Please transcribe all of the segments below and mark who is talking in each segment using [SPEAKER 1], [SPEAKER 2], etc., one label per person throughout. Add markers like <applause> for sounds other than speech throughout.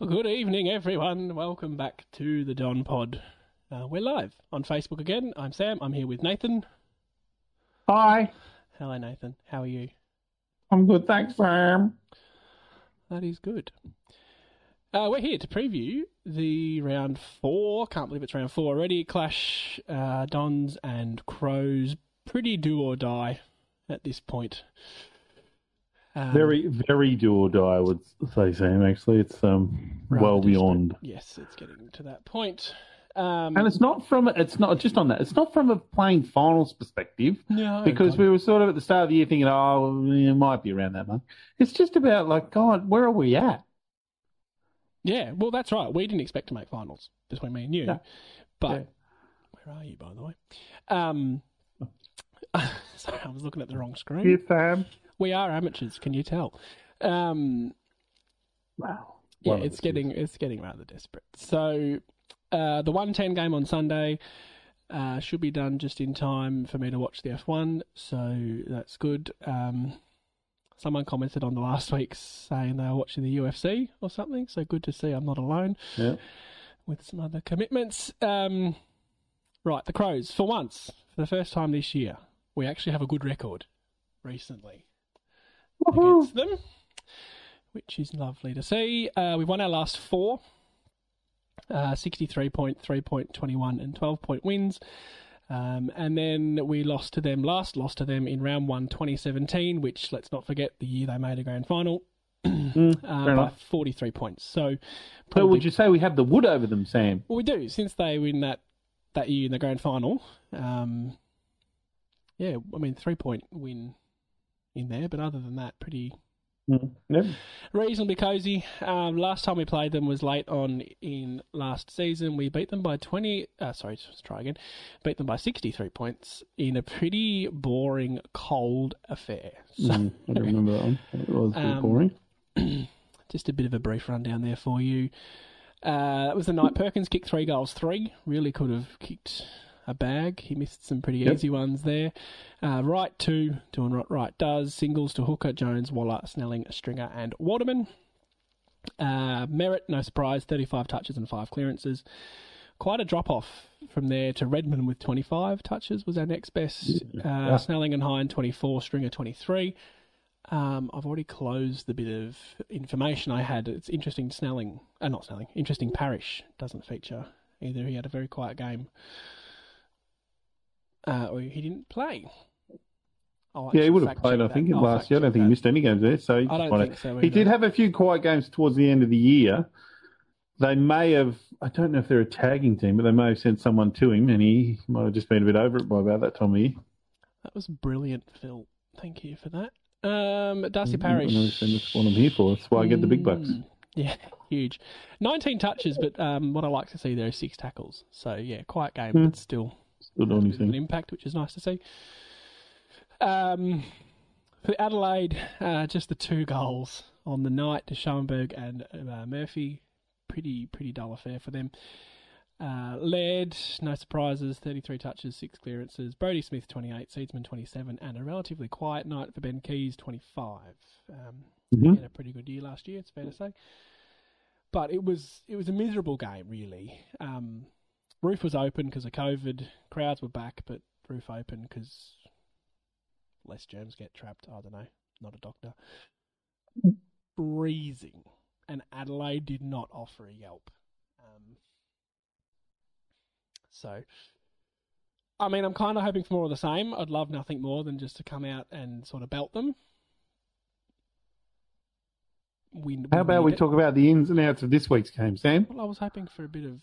[SPEAKER 1] Well, good evening, everyone. Welcome back to the Don Pod. Uh, we're live on Facebook again. I'm Sam. I'm here with Nathan.
[SPEAKER 2] Hi,
[SPEAKER 1] Hello, Nathan. How are you?
[SPEAKER 2] I'm good, thanks, Sam.
[SPEAKER 1] That is good. Uh, we're here to preview the round four. Can't believe it's round four already. Clash uh, Dons and Crows. Pretty do or die at this point. Um,
[SPEAKER 2] Very, very do or die, I would say, Sam. Actually, it's um
[SPEAKER 1] rather
[SPEAKER 2] well beyond,
[SPEAKER 1] Yes, it's getting to that point. Um,
[SPEAKER 2] and it's not from it's not just on that. It's not from a playing finals perspective
[SPEAKER 1] no,
[SPEAKER 2] because
[SPEAKER 1] God.
[SPEAKER 2] we were sort of at the start of the year thinking, oh, it might be around that much. It's just about like, God, where are we at?
[SPEAKER 1] Yeah, well, that's right. We didn't expect to make finals between me and you.
[SPEAKER 2] No.
[SPEAKER 1] But
[SPEAKER 2] Yeah.
[SPEAKER 1] where are you, by the way? Um, <laughs> sorry, I was looking at the wrong screen.
[SPEAKER 2] Here, Sam.
[SPEAKER 1] We are amateurs, can you tell? Um,
[SPEAKER 2] Wow.
[SPEAKER 1] yeah,
[SPEAKER 2] One
[SPEAKER 1] it's
[SPEAKER 2] us
[SPEAKER 1] getting it's getting rather desperate. So uh, the one ten game on Sunday uh, should be done just in time for me to watch the F one. So that's good. Um, someone commented on the last week saying they were watching the UFC or something. So good to see I'm not alone.
[SPEAKER 2] Yeah.
[SPEAKER 1] with some other commitments. Um, right, the Crows for once, for the first time this year, we actually have a good record recently against them, which is lovely to see. Uh, we've won our last four. Uh, 63 point, 3 point, 21 and 12 point wins. Um, and then we lost to them last, lost to them in round one 2017, which let's not forget the year they made a grand final <clears throat>
[SPEAKER 2] Mm,
[SPEAKER 1] uh, by 43 points. So,
[SPEAKER 2] So would you say we have the wood over them, Sam?
[SPEAKER 1] well, we do since they win that that year in the grand final. Um, yeah, I mean three point win in there, but other than that, pretty
[SPEAKER 2] Mm. Yep.
[SPEAKER 1] reasonably cozy. Um, last time we played them was late on in last season. We beat them by twenty. Uh, sorry, let's try again. Beat them by sixty-three points in a pretty boring, cold affair. So,
[SPEAKER 2] Mm, I don't <laughs> remember that one. It was pretty
[SPEAKER 1] Um,
[SPEAKER 2] boring. <clears throat>
[SPEAKER 1] just a bit of a brief rundown there for you. Uh, that was the night Perkins kicked three goals, three. Really could have kicked a bag. He missed some pretty
[SPEAKER 2] Yep.
[SPEAKER 1] easy ones there. Uh, Wright two, doing what Wright does. Singles to Hooker, Jones, Waller, Snelling, Stringer, and Waterman. Uh, Merrett, no surprise, 35 touches and five clearances. Quite a drop off from there to Redman with 25 touches was our next best. Uh,
[SPEAKER 2] Yeah.
[SPEAKER 1] Snelling and Hind 24, Stringer 23. Um, I've already closed the bit of information I had. It's interesting Snelling, uh, not Snelling, interesting Parish doesn't feature either. He had a very quiet game. Uh, or he didn't play.
[SPEAKER 2] Yeah, he would have played, I
[SPEAKER 1] that.
[SPEAKER 2] think,
[SPEAKER 1] I'll
[SPEAKER 2] last year. I don't think he missed any games there. So
[SPEAKER 1] I don't think so.
[SPEAKER 2] He did have a few quiet games towards the end of the year. They may have, I don't know if they're a tagging team, but they may have sent someone to him and he might have just been a bit over it by about that time of year.
[SPEAKER 1] That was brilliant, Phil. Thank you for that. Um, Darcy
[SPEAKER 2] I
[SPEAKER 1] Parish.
[SPEAKER 2] that's what I'm here for. That's why I get the big bucks.
[SPEAKER 1] Mm, <laughs> Yeah, huge. 19 touches, but um, what I like to see there is six tackles. So, yeah, quiet game,
[SPEAKER 2] Hmm.
[SPEAKER 1] but still Has a of an
[SPEAKER 2] thing.
[SPEAKER 1] impact, which is nice to see. Um, for Adelaide, uh, just the two goals on the night to Schoenberg and uh, Murphy. Pretty pretty dull affair for them. Uh, Laird, no surprises, 33 touches, 6 clearances. Brodie Smith, 28, Seedsman, 27, and a relatively quiet night for Ben Keays, 25. Um,
[SPEAKER 2] Mhm.
[SPEAKER 1] He had a pretty good year last year, it's fair to say. But it was it was a miserable game, really. Um, roof was open because of COVID. Crowds were back, but roof open because less germs get trapped. I don't know. Not a doctor. Freezing, and Adelaide did not offer a yelp. Um, so, I mean, I'm kind of hoping for more of the same. I'd love nothing more than just to come out and sort of belt them. We,
[SPEAKER 2] How about we
[SPEAKER 1] it.
[SPEAKER 2] talk about the ins and outs of this week's game, Sam?
[SPEAKER 1] Well, I was hoping for a bit of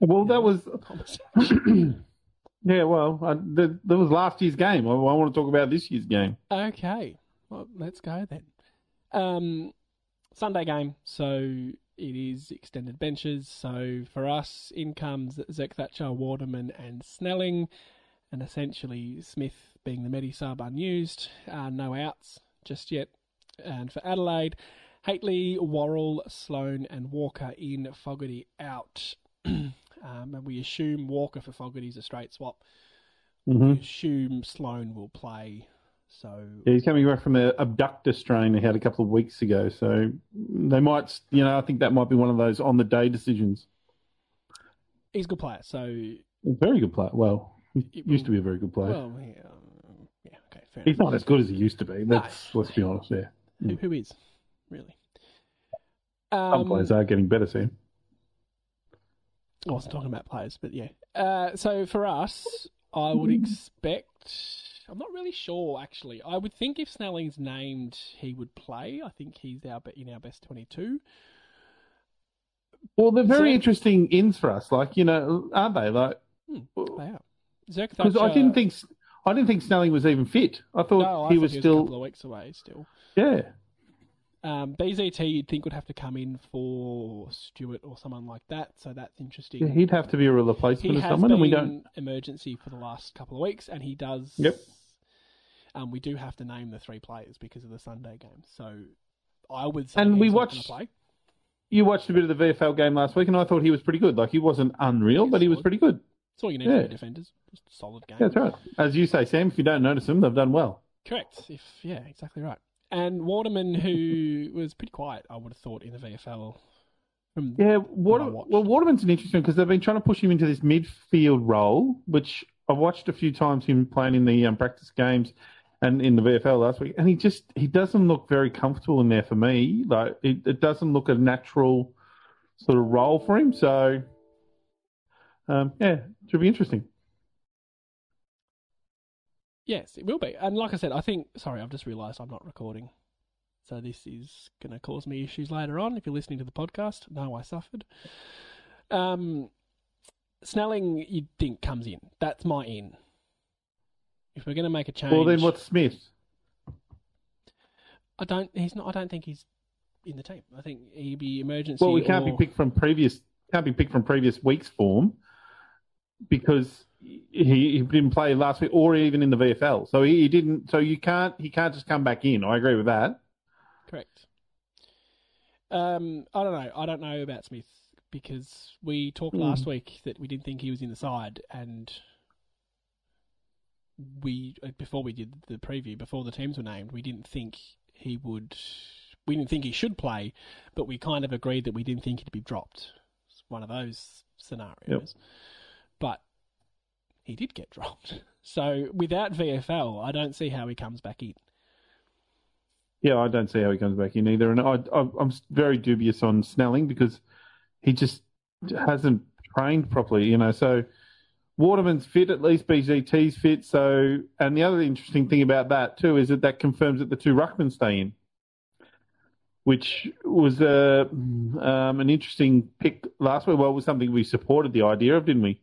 [SPEAKER 2] Well, that was <clears throat> yeah. Well, I, the, that was last year's game. I, I want to talk about this year's game.
[SPEAKER 1] Okay, well, let's go then. Um, Sunday game, so it is extended benches. So for us, in comes Zerk Thatcher, Waterman, and Snelling, and essentially Smith being the medi sub unused. Uh, no outs just yet. And for Adelaide, Hately, Worrell, Sloane, and Walker in, Fogarty out. <clears throat> um, and we assume Walker for Fogarty is a straight swap.
[SPEAKER 2] hmm
[SPEAKER 1] We assume Sloane will play So
[SPEAKER 2] Yeah, he's coming back from the abductor strain he had a couple of weeks ago. So they might, you know, I think that might be one of those on the day decisions.
[SPEAKER 1] he's a good player. So
[SPEAKER 2] A very good player. Well, he used to be a very good player.
[SPEAKER 1] well, yeah, um, yeah, okay, fair
[SPEAKER 2] he's
[SPEAKER 1] enough.
[SPEAKER 2] not as good as he used to be. Let's let's be honest there.
[SPEAKER 1] Who, who is really?
[SPEAKER 2] Some
[SPEAKER 1] Um,
[SPEAKER 2] players are getting better, Sam.
[SPEAKER 1] I wasn't talking about players, but yeah. Uh, so for us, I would
[SPEAKER 2] Mm-hmm.
[SPEAKER 1] expect. I'm not really sure, actually. I would think if Snelling's named, he would play. I think he's our in our best 22.
[SPEAKER 2] Well, they're very interesting ins for us. Like you know, aren't they? Like
[SPEAKER 1] Hmm, they are.
[SPEAKER 2] Because I didn't think I didn't think Snelling was even fit. I thought
[SPEAKER 1] No, I
[SPEAKER 2] he was
[SPEAKER 1] he was a
[SPEAKER 2] still.
[SPEAKER 1] couple of weeks away still.
[SPEAKER 2] yeah.
[SPEAKER 1] Um, BZT, you'd think would have to come in for Stewart or someone like that, so that's interesting.
[SPEAKER 2] yeah, he'd have to be a
[SPEAKER 1] he
[SPEAKER 2] replacement of someone,
[SPEAKER 1] been
[SPEAKER 2] and we don't.
[SPEAKER 1] emergency for the last couple of weeks, and he does.
[SPEAKER 2] Yep.
[SPEAKER 1] Um, we do have to name the three players because of the Sunday game, so I would say.
[SPEAKER 2] And
[SPEAKER 1] he's
[SPEAKER 2] we watched-
[SPEAKER 1] Play.
[SPEAKER 2] You watched a bit of the VFL game last week, and I thought he was pretty good. Like he wasn't unreal,
[SPEAKER 1] He's
[SPEAKER 2] but he was pretty good.
[SPEAKER 1] That's all you need
[SPEAKER 2] Yeah.
[SPEAKER 1] for defenders. Just solid game.
[SPEAKER 2] Yeah, that's right. As you say, Sam, if you don't notice them, they've done well.
[SPEAKER 1] Correct. If yeah, exactly right. And Waterman, who was pretty quiet, I would have thought in the VFL. From
[SPEAKER 2] Yeah, Water, well, Waterman's an interesting because they've been trying to push him into this midfield role, which I've watched a few times him playing in the um, practice games and in the VFL last week, and he just he doesn't look very comfortable in there for me. Like it, it doesn't look a natural sort of role for him. So, um, yeah, it should be interesting.
[SPEAKER 1] Yes, it will be. And like I said, I think. Sorry, I've just realised I'm not recording. So this is going to cause me issues later on. If you're listening to the podcast, no, I suffered. Um, Snelling, you'd think comes in. That's my in. If we're going to make a change,
[SPEAKER 2] Well, then what's Smith?
[SPEAKER 1] I don't. He's not. I don't think he's in the team. I think he'd be emergency.
[SPEAKER 2] Well, we can't
[SPEAKER 1] or-
[SPEAKER 2] be picked from previous can't be picked from previous week's form because he, he didn't play last week or even in the VFL. So he, he didn't. So you can't. He can't just come back in. I agree with that.
[SPEAKER 1] Correct. Um, I don't know. I don't know about Smith because we talked
[SPEAKER 2] Hmm.
[SPEAKER 1] last week that we didn't think he was in the side, and we uh, before we did the preview, before the teams were named, we didn't think he would. We didn't think he should play, but we kind of agreed that we didn't think he'd be dropped. It's one of those scenarios. But he did get dropped. <laughs> So without VFL, I don't see how he comes back in.
[SPEAKER 2] Yeah, I don't see how he comes back in either. And I, I'm very dubious on Snelling because he just hasn't trained properly. You know, so Waterman's fit, at least BZT's fit. So, and the other interesting thing about that too is that that confirms that the two ruckmen stay in, which was uh, um, an interesting pick last week. Well, it was something we supported the idea of, didn't we?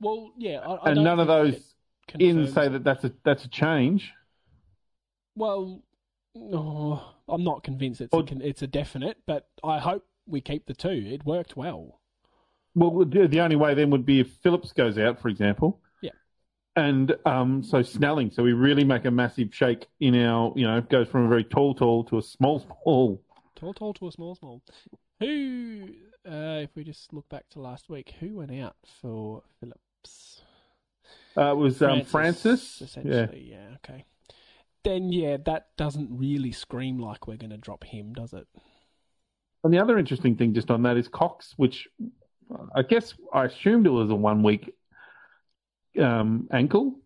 [SPEAKER 1] Well, yeah, I, I
[SPEAKER 2] and none of those in say that that's a that's a change.
[SPEAKER 1] Well, no, I'm not convinced it's a,
[SPEAKER 2] Well-
[SPEAKER 1] con- it's a definite, but I hope we keep the two. It worked well.
[SPEAKER 2] Well, the the only way then would be if Phillips goes out, for example.
[SPEAKER 1] Yeah.
[SPEAKER 2] And um, so Snelling, so we really make a massive shake in our, you know, goes from a very tall, tall to a small, <laughs> small.
[SPEAKER 1] Tall, tall to a small, small. Who, uh, if we just look back to last week, who went out for Phillips?
[SPEAKER 2] Uh, it was um, Francis. Yeah.
[SPEAKER 1] essentially. Yeah. okay. Then yeah, that doesn't really scream like we're going to drop him, does it?
[SPEAKER 2] And the other interesting thing just on that is Cox, which I guess I assumed it was a one week um, ankle.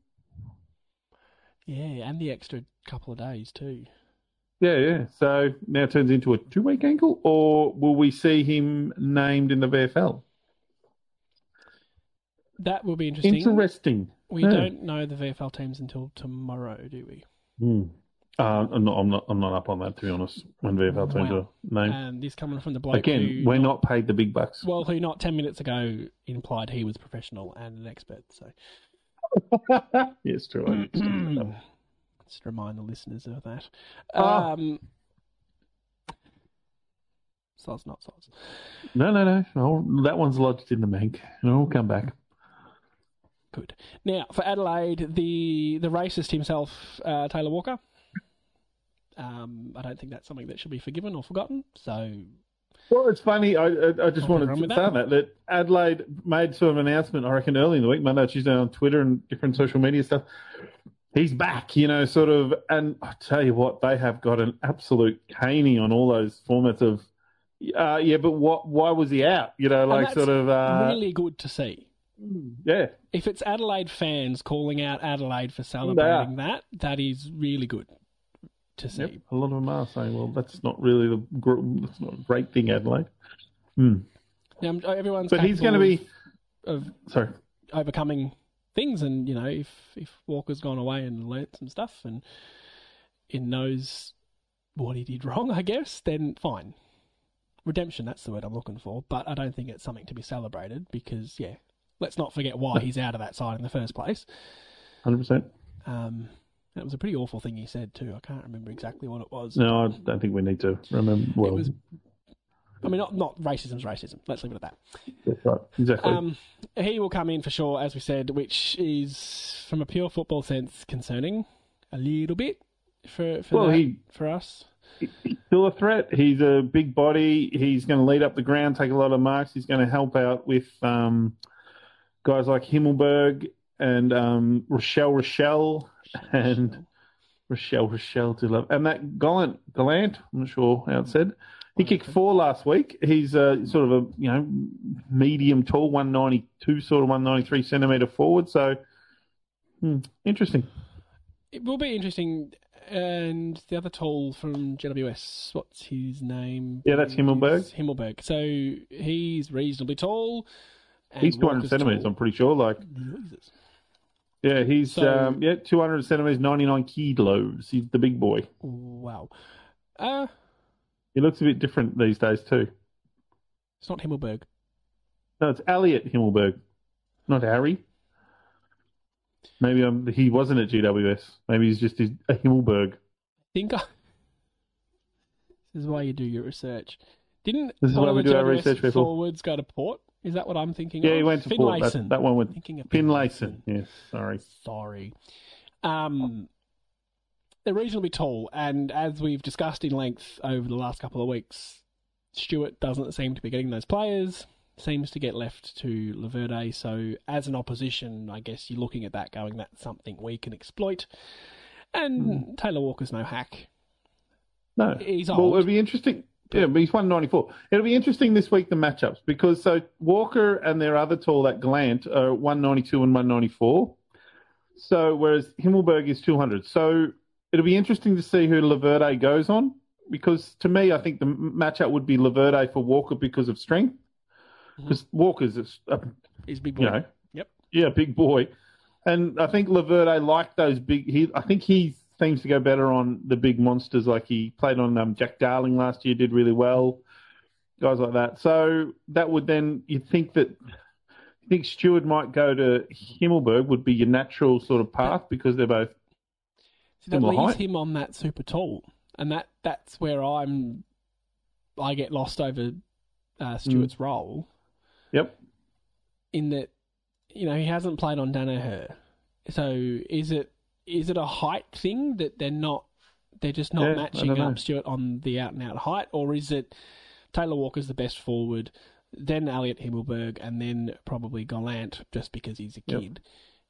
[SPEAKER 1] Yeah, and the extra couple of days too.
[SPEAKER 2] Yeah, yeah. So now it turns into a two week ankle, or will we see him named in the VFL?
[SPEAKER 1] That will be interesting.
[SPEAKER 2] Interesting.
[SPEAKER 1] We
[SPEAKER 2] Yeah.
[SPEAKER 1] don't know the VFL teams until tomorrow, do we?
[SPEAKER 2] Hmm. Uh, I'm not. I'm not. I'm not up on that to be honest. When VFL teams
[SPEAKER 1] Wow.
[SPEAKER 2] are named
[SPEAKER 1] And this coming from the bloke
[SPEAKER 2] again, we're not paid the big bucks.
[SPEAKER 1] well, who not ten minutes ago implied he was professional and an expert. So <laughs>
[SPEAKER 2] yes, true. <clears throat>
[SPEAKER 1] Just remind the listeners of that.
[SPEAKER 2] Ah.
[SPEAKER 1] Um, soz, not soz.
[SPEAKER 2] no, no, no. Oh, that one's lodged in the bank, and it'll come back.
[SPEAKER 1] Good. Now for Adelaide, the the racist himself, uh, Taylor Walker. Um, I don't think that's something that should be forgiven or forgotten. So
[SPEAKER 2] Well, it's funny. I, I, I just wanted to say
[SPEAKER 1] that.
[SPEAKER 2] that that Adelaide made sort of an announcement. I reckon early in the week, Monday, Tuesday on Twitter and different social media stuff, he's back, you know, sort of. And I tell you what, they have got an absolute caning on all those formats of, uh, yeah, but what? Why was he out? You know, like sort of, uh,
[SPEAKER 1] really good to see.
[SPEAKER 2] Yeah,
[SPEAKER 1] If it's Adelaide fans calling out Adelaide for celebrating that, that is really good to see.
[SPEAKER 2] Yep. A lot of them are saying, well, that's not really the that's not a great thing, Adelaide. Hmm.
[SPEAKER 1] Now, everyone's
[SPEAKER 2] But he's going to be,
[SPEAKER 1] of, of
[SPEAKER 2] sorry,
[SPEAKER 1] overcoming things, and you know, if if Walker's gone away and learnt some stuff, and it knows what he did <laughs> wrong, I guess, then fine. Redemption, that's the word I'm looking for, but I don't think it's something to be celebrated because, yeah, let's not forget why he's out of that side in the first place.
[SPEAKER 2] 100%.
[SPEAKER 1] Um, that was a pretty awful thing he said too. I can't remember exactly what it was.
[SPEAKER 2] No, I don't think we need to remember. Well,
[SPEAKER 1] was. I mean, not not racism's racism. Let's leave it at that.
[SPEAKER 2] that's right. Exactly.
[SPEAKER 1] Um, he will come in for sure, as we said, which is, from a pure football sense, concerning a little bit for for,
[SPEAKER 2] well,
[SPEAKER 1] that-
[SPEAKER 2] he,
[SPEAKER 1] for us.
[SPEAKER 2] he's still a threat. He's a big body. He's going to lead up the ground, take a lot of marks. He's going to help out with um, guys like Himmelberg and um, Rachele Rachele and Rachele Rachele to love. And that Gallant, Gallant, I'm not sure how it's said. He kicked four last week. He's uh, sort of a you know medium tall, 192 sort of 193 centimeter forward. So hmm, interesting.
[SPEAKER 1] It will be interesting. And the other tall from GWS, what's his name?
[SPEAKER 2] Yeah, that's Himmelberg.
[SPEAKER 1] Himmelberg. So he's reasonably tall.
[SPEAKER 2] He's 200 centimeters.
[SPEAKER 1] tall.
[SPEAKER 2] I'm pretty sure. Like
[SPEAKER 1] Jesus.
[SPEAKER 2] Yeah, he's
[SPEAKER 1] So-
[SPEAKER 2] um, yeah, two hundred centimeters, ninety nine kilos. He's the big boy.
[SPEAKER 1] Wow. Uh,
[SPEAKER 2] He looks a bit different these days too.
[SPEAKER 1] it's not Himmelberg.
[SPEAKER 2] No, it's Elliot Himmelberg, not Harry. Maybe um, he wasn't at GWS. Maybe he's just a Himmelberg.
[SPEAKER 1] think I. <laughs> This is why you do your research. Didn't
[SPEAKER 2] This is why we
[SPEAKER 1] the
[SPEAKER 2] do our research, people.
[SPEAKER 1] forwards go to Port? Is that what I'm thinking
[SPEAKER 2] Yeah,
[SPEAKER 1] of?
[SPEAKER 2] he went to Port. That, that one with
[SPEAKER 1] Thinking of
[SPEAKER 2] Finlayson. Yes, sorry.
[SPEAKER 1] Sorry. Um, they're reasonably tall, and as we've discussed in length over the last couple of weeks, Stewart doesn't seem to be getting those players. Seems to get left to Laverde. So, as an opposition, I guess you're looking at that, going, "That's something we can exploit." And
[SPEAKER 2] Hmm.
[SPEAKER 1] Taylor Walker's no hack.
[SPEAKER 2] No,
[SPEAKER 1] He's old.
[SPEAKER 2] well, it'll be interesting. Yeah, but he's one ninety four. It'll be interesting this week the matchups because so Walker and their other tall that Glant are one ninety two and one ninety four. So whereas Himmelberg is two hundred. So it'll be interesting to see who Laverde goes on because to me I think the matchup would be Laverde for Walker because of strength. Mm-hmm. Because Walker's a, a
[SPEAKER 1] He's big boy.
[SPEAKER 2] you know,
[SPEAKER 1] Yep.
[SPEAKER 2] yeah, big boy. And I think Laverde liked those big. He, I think he seems to go better on the big monsters. Like he played on um, Jack Darling last year, did really well. Guys like that. So that would then you think that you think Stewart might go to Himmelberg would be your natural sort of path because they're both
[SPEAKER 1] See, that leaves
[SPEAKER 2] height.
[SPEAKER 1] him on that super tall, and that that's where I'm. I get lost over uh, Stewart's role
[SPEAKER 2] yep.
[SPEAKER 1] in that, you know, he hasn't played on Daniher. So is it is it a height thing that they're not they're just not
[SPEAKER 2] Yeah,
[SPEAKER 1] matching up Stewart on the out and out height, or is it Taylor Walker's the best forward, then Elliot Himmelberg, and then probably Gallant just because he's a
[SPEAKER 2] Yep.
[SPEAKER 1] kid.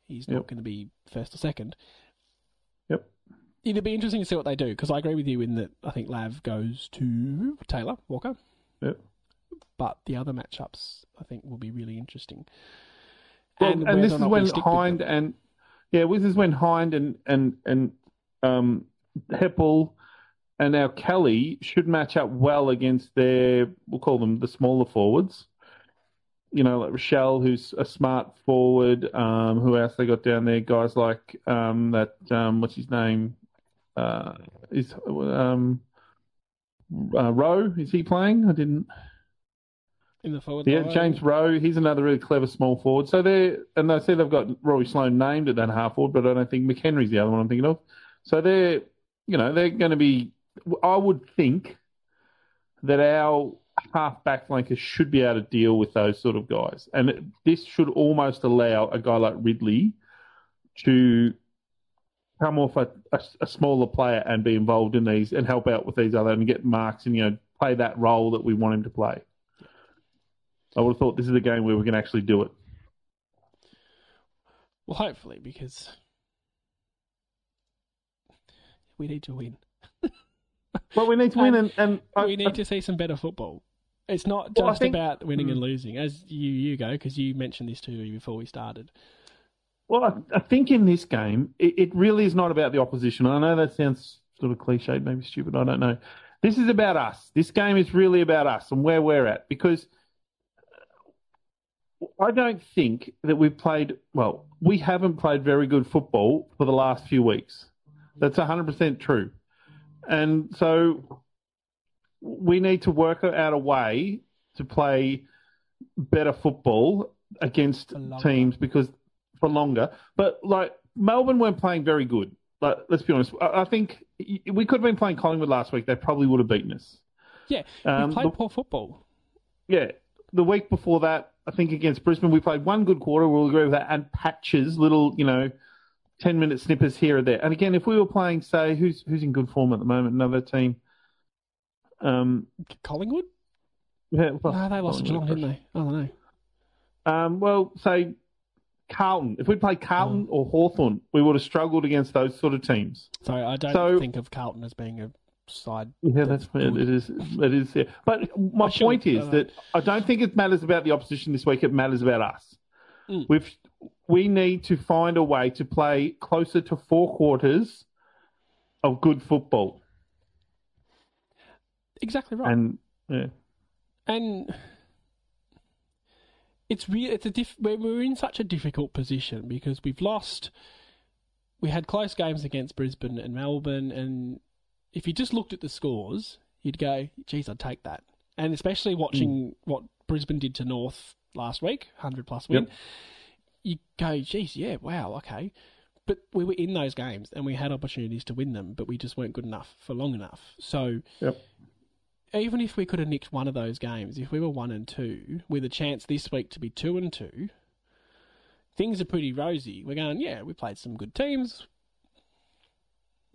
[SPEAKER 1] He's not
[SPEAKER 2] Yep.
[SPEAKER 1] going to be first or second.
[SPEAKER 2] Yep.
[SPEAKER 1] It'd be interesting to see what they do because I agree with you in that I think Lav goes to Taylor Walker,
[SPEAKER 2] Yep.
[SPEAKER 1] but the other matchups I think will be really interesting.
[SPEAKER 2] Well, and,
[SPEAKER 1] whether
[SPEAKER 2] this is
[SPEAKER 1] not
[SPEAKER 2] when Hind and yeah, is when Hind and and and um, Heppell and our Kelly should match up well against their we'll call them the smaller forwards. You know, like Rachele, who's a smart forward. Um, who else they got down there? Guys like um, that. Um, what's his name? Uh, is um, uh, Rowe? Is he playing? I didn't.
[SPEAKER 1] In the forward
[SPEAKER 2] Yeah,
[SPEAKER 1] line.
[SPEAKER 2] James Rowe, he's another really clever small forward. So they're, and they say they've got Rory Sloane named at that half forward, but I don't think McHenry's the other one I'm thinking of. So they're, you know, they're going to be, I would think that our half back flankers should be able to deal with those sort of guys. And this should almost allow a guy like Ridley to come off a, a, a smaller player and be involved in these and help out with these other and get marks and, you know, play that role that we want him to play. I would have thought this is a game where we can actually do it.
[SPEAKER 1] Well, hopefully, because We need to win. <laughs>
[SPEAKER 2] Well, we need to win, and, and <laughs>
[SPEAKER 1] we need
[SPEAKER 2] I-
[SPEAKER 1] to see some better football. It's not
[SPEAKER 2] Well,
[SPEAKER 1] just
[SPEAKER 2] think-
[SPEAKER 1] about winning and
[SPEAKER 2] Hmm.
[SPEAKER 1] losing, as you you go because you mentioned this to me before we started.
[SPEAKER 2] Well, I, I think in this game, it, it really is not about the opposition. I know that sounds sort of cliched, maybe stupid. I don't know. This is about us. This game is really about us and where we're at because I don't think that we've played, well, we haven't played very good football for the last few weeks. That's 100% true. And so we need to work out a way to play better football against teams because for longer. But like Melbourne weren't playing very good. But let's be honest. I I think we could have been playing Collingwood last week. They probably would have beaten us.
[SPEAKER 1] Yeah,
[SPEAKER 2] Um,
[SPEAKER 1] played
[SPEAKER 2] the-
[SPEAKER 1] poor football.
[SPEAKER 2] Yeah, the week before that, I think against Brisbane, we played one good quarter. We'll agree with that, and patches, little you know, ten minute snippers here or there. And again, if we were playing, say, who's who's in good form at the moment, another team. Um,
[SPEAKER 1] Collingwood?
[SPEAKER 2] yeah, well,
[SPEAKER 1] no, they lost Geelong, didn't they? I don't know.
[SPEAKER 2] Um, well, say Carlton. If we'd played Carlton or Hawthorn, we would have struggled against those sort of teams.
[SPEAKER 1] So I don't
[SPEAKER 2] So-
[SPEAKER 1] think of Carlton as being a side.
[SPEAKER 2] Yeah, that's, it. Is. It is. Yeah. But <laughs> my
[SPEAKER 1] should-
[SPEAKER 2] point is
[SPEAKER 1] uh,
[SPEAKER 2] that I don't think it matters about the opposition this week. It matters about us.
[SPEAKER 1] Mm.
[SPEAKER 2] We've we need to find a way to play closer to four quarters of good football.
[SPEAKER 1] Exactly right.
[SPEAKER 2] And yeah,
[SPEAKER 1] and it's real. It's a diff. We're in such a difficult position because we've lost. We had close games against Brisbane and Melbourne, and if you just looked at the scores, you'd go, "Geez, I'd take that." And especially watching hmm. what Brisbane did to North last week, hundred plus win,
[SPEAKER 2] Yep.
[SPEAKER 1] you go, "Geez, yeah, wow, okay." But we were in those games and we had opportunities to win them, but we just weren't good enough for long enough. So
[SPEAKER 2] Yep.
[SPEAKER 1] even if we could have nicked one of those games, if we were one and two, with a chance this week to be two and two, things are pretty rosy. We're going, yeah, we played some good teams.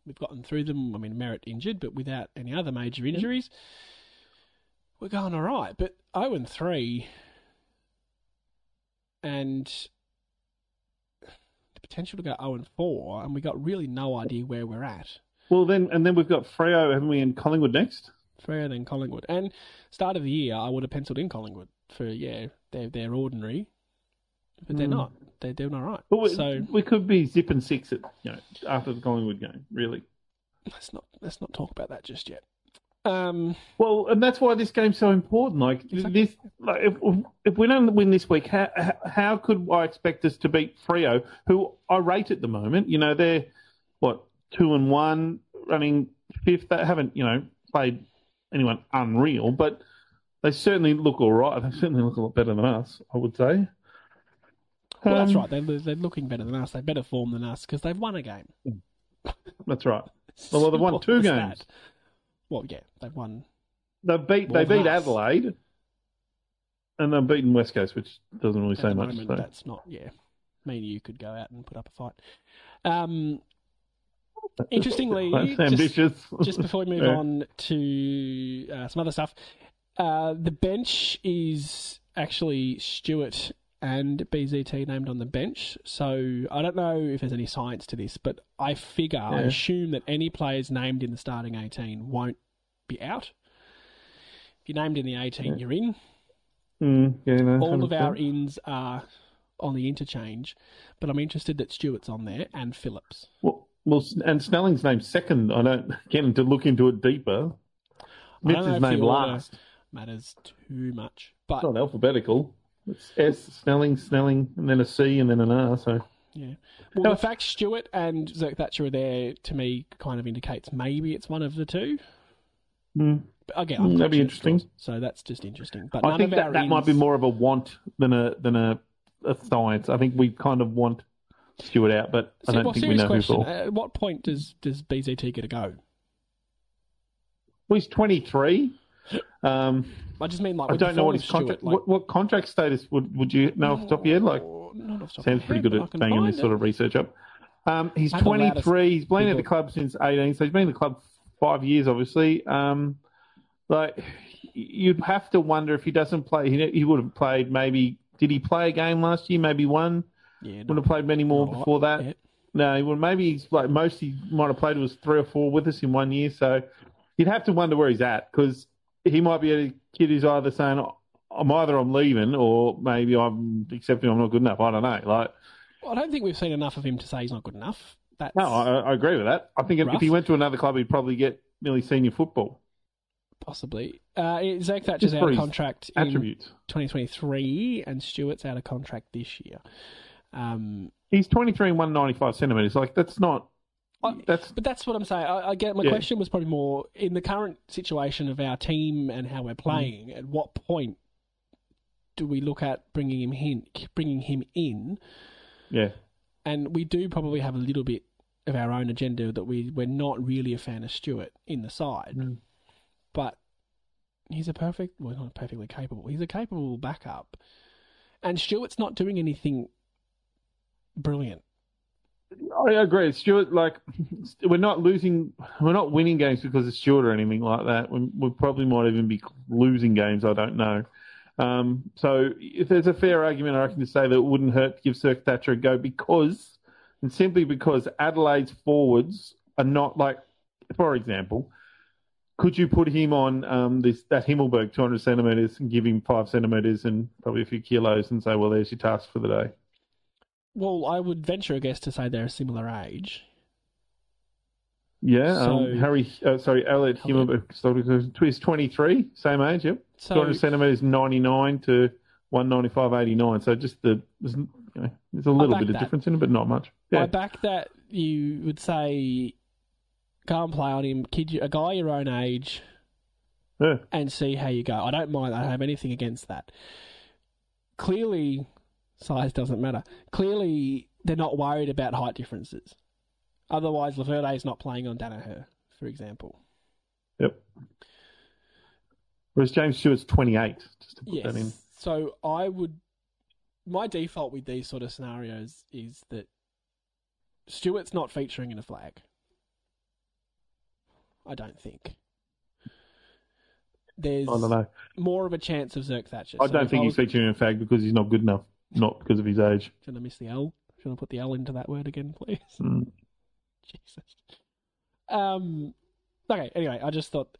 [SPEAKER 1] We've gotten through them. I mean, Merrett injured, but without any other major injuries, we're going all right. But zero and three, and the potential to go zero and four, and we got really no idea where we're at.
[SPEAKER 2] well then, and then we've got Freo, haven't we, in Collingwood next?
[SPEAKER 1] Freer than Collingwood. And start of the year, I would have penciled in Collingwood for yeah, they're they're ordinary, but they're
[SPEAKER 2] Hmm.
[SPEAKER 1] not. They're doing all right.
[SPEAKER 2] We,
[SPEAKER 1] so
[SPEAKER 2] we could be zipping six at you know after the Collingwood game, really.
[SPEAKER 1] let's not let's not talk about that just yet. Um,
[SPEAKER 2] Well, and that's why this game's so important. Like
[SPEAKER 1] Exactly.
[SPEAKER 2] this, like if, if we don't win this week, how how could I expect us to beat Freo, who I rate at the moment? You know, they're what two and one, running fifth. They haven't you know played anyone unreal, but they certainly look all right. They certainly look a lot better than us, I would say.
[SPEAKER 1] Well, that's
[SPEAKER 2] Um,
[SPEAKER 1] right. They're they're looking better than us. They're better form than us because they've won a game.
[SPEAKER 2] That's right. <laughs> Well, they've won two games.
[SPEAKER 1] that. Well, yeah, they've won.
[SPEAKER 2] They beat they beat
[SPEAKER 1] us.
[SPEAKER 2] Adelaide, and they've beaten West Coast, which doesn't really
[SPEAKER 1] At
[SPEAKER 2] say much.
[SPEAKER 1] moment,
[SPEAKER 2] so.
[SPEAKER 1] that's not. Yeah, me and you could go out and put up a fight. Um, <laughs> interestingly, just-
[SPEAKER 2] ambitious.
[SPEAKER 1] just before we move
[SPEAKER 2] Yeah.
[SPEAKER 1] on to uh, some other stuff, uh, the bench is actually Stewart and BZT named on the bench. So I don't know if there's any science to this, but I figure, I assume that any players named in the starting 18 won't be out. If you're named in the 18, you're in.
[SPEAKER 2] Mm, yeah, no,
[SPEAKER 1] All of our ins are on the interchange, but I'm interested that Stewart's on there and Phillips.
[SPEAKER 2] Well, well, and Snelling's named second. I don't get him to look into it deeper.
[SPEAKER 1] I don't
[SPEAKER 2] Mitch is named last.
[SPEAKER 1] Matters too much, but
[SPEAKER 2] It's not alphabetical. It's S, Snelling, Snelling, and then a C, and then an R. So
[SPEAKER 1] Yeah. Well, the fact Stewart and Zerk Thatcher are there to me kind of indicates maybe it's one of the two.
[SPEAKER 2] mm,
[SPEAKER 1] But again,
[SPEAKER 2] Mm,
[SPEAKER 1] I'm
[SPEAKER 2] that'd be interesting.
[SPEAKER 1] So that's just interesting. But
[SPEAKER 2] I think that, that might be more of a want than a than a, a science. I think we kind of want Stewart out, but I don't
[SPEAKER 1] well,
[SPEAKER 2] think we know who
[SPEAKER 1] question.
[SPEAKER 2] for.
[SPEAKER 1] At what point does does BZT get a go?
[SPEAKER 2] Well, he's twenty three. Um,
[SPEAKER 1] I just mean like
[SPEAKER 2] I don't know what his contract.
[SPEAKER 1] like,
[SPEAKER 2] what, what contract status would would you know off the top of your head? Like
[SPEAKER 1] not off the top of
[SPEAKER 2] Sounds pretty good at banging this
[SPEAKER 1] it.
[SPEAKER 2] sort of research up. Um, he's
[SPEAKER 1] I'm
[SPEAKER 2] 23. He's been at the club since 18, so he's been in the club five years, obviously. Um, like you'd have to wonder if he doesn't play. He, he would have played maybe. Did he play a game last year? Maybe one.
[SPEAKER 1] Yeah,
[SPEAKER 2] Would
[SPEAKER 1] not,
[SPEAKER 2] have played many more before that.
[SPEAKER 1] Yeah.
[SPEAKER 2] No, he would maybe he's like most he might have played was three or four with us in one year. So you'd have to wonder where he's at because he might be a kid who's either saying I'm either I'm leaving or maybe I'm accepting I'm not good enough. I don't know. Like
[SPEAKER 1] I don't think we've seen enough of him to say he's not good enough. That's
[SPEAKER 2] no, I, I agree with that. I think if, if he went to another club, he'd probably get nearly senior football.
[SPEAKER 1] Possibly. Uh, Zach Thatcher's out of
[SPEAKER 2] his
[SPEAKER 1] contract in
[SPEAKER 2] Attributes.
[SPEAKER 1] 2023, and Stewart's out of contract this year. Um,
[SPEAKER 2] He's 23 and 195 centimeters. Like that's not.
[SPEAKER 1] I-
[SPEAKER 2] That's
[SPEAKER 1] But that's what I'm saying. I, I get my
[SPEAKER 2] Yeah.
[SPEAKER 1] question was probably more in the current situation of our team and how we're playing. At what point do we look at bringing him in? Bringing him in,
[SPEAKER 2] yeah.
[SPEAKER 1] and we do probably have a little bit of our own agenda that we we're not really a fan of Stewart in the side,
[SPEAKER 2] Mm.
[SPEAKER 1] but he's a perfect, well, not perfectly capable. He's a capable backup, and Stewart's not doing anything brilliant.
[SPEAKER 2] I agree. Stewart, like, <laughs> we're not losing, we're not winning games because of Stewart or anything like that. We, we probably might even be losing games. I don't know. Um, so if there's a fair argument, I reckon to say that it wouldn't hurt to give Zerk Thatcher a go because, and simply because Adelaide's forwards are not like, for example, could you put him on um, this that Himmelberg 200 centimeters and give him five centimeters and probably a few kilos and say, well, there's your task for the day?
[SPEAKER 1] Well, I would venture a guess to say they're a similar age.
[SPEAKER 2] Yeah,
[SPEAKER 1] So-
[SPEAKER 2] um, Harry, uh, sorry, Elliot. Himmelberg is 23, same age, yep.
[SPEAKER 1] So
[SPEAKER 2] 200 centimetres, 99 to 195, 89. So just the, there's, you know, there's a little bit of
[SPEAKER 1] that.
[SPEAKER 2] difference in it, but not much.
[SPEAKER 1] I back that you would say go and play on him, kid, you- a guy your own age,
[SPEAKER 2] yeah.
[SPEAKER 1] and see how you go. I don't mind. I don't have anything against that. Clearly, size doesn't matter. Clearly, they're not worried about height differences. Otherwise, Laverde is not playing on Daniher, for example.
[SPEAKER 2] Yep. Whereas James Stewart's 28, just to put
[SPEAKER 1] Yes.
[SPEAKER 2] that in.
[SPEAKER 1] So I would. My default with these sort of scenarios is that Stewart's not featuring in a flag. I don't think. There's
[SPEAKER 2] I don't know.
[SPEAKER 1] more of a chance of Zerk Thatcher.
[SPEAKER 2] I
[SPEAKER 1] So
[SPEAKER 2] don't think
[SPEAKER 1] I
[SPEAKER 2] he's featuring in a flag because he's not good enough, not because of his age.
[SPEAKER 1] Should I miss the L? Should I put the L into that word again, please?
[SPEAKER 2] Mm. <laughs>
[SPEAKER 1] Jesus. Um. Okay. Anyway, I just thought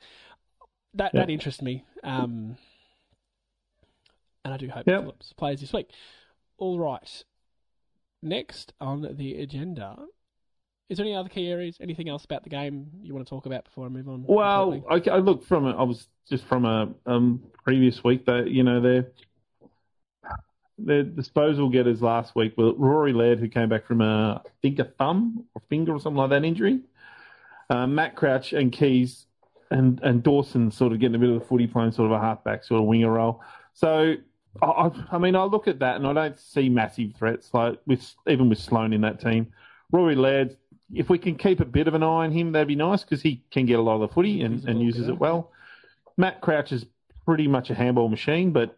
[SPEAKER 1] that
[SPEAKER 2] Yeah.
[SPEAKER 1] that interests me. Um. And I do hope
[SPEAKER 2] Yep.
[SPEAKER 1] Phillips plays this week. All right. Next on the agenda, is there any other key areas? Anything else about the game you want to talk about before I move on?
[SPEAKER 2] Well,
[SPEAKER 1] completely?
[SPEAKER 2] I, I look from a, I was just from a um, previous week that you know their their disposal getters last week were Rory Laird, who came back from a I think a thumb or finger or something like that injury. Uh, Matt Crouch and Keays and and Dawson sort of getting a bit of the footy playing sort of a halfback sort of winger role. So. I, I- mean, I look at that and I don't see massive threats like with even with Sloane in that team. Rory Laird, if we can keep a bit of an eye on him, that'd be nice because he can get a lot of the footy and, and uses
[SPEAKER 1] getter.
[SPEAKER 2] it well. Matt Crouch is pretty much a handball machine, but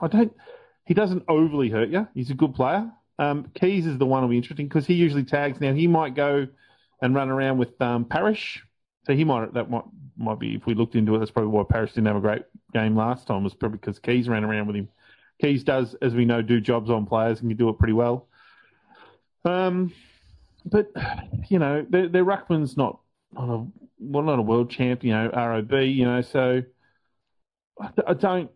[SPEAKER 2] I don't. He doesn't overly hurt you. He's a good player. Um, Keays is the one who'll be interesting because he usually tags. Now he might go and run around with um, Parish, so he might that might might be if we looked into it. That's probably why Parish didn't have a great game last time. Was probably because Keays ran around with him. Keays does, as we know, do jobs on players and can do it pretty well. Um, but you know, their, their ruckman's not not a well, not a world champ. You know, ROB. You know, so I, I don't